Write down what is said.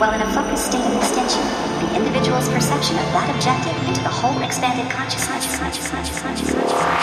while in a focused state of extension, the individual's perception of that objective into the whole expanded consciousness. consciousness, consciousness, consciousness.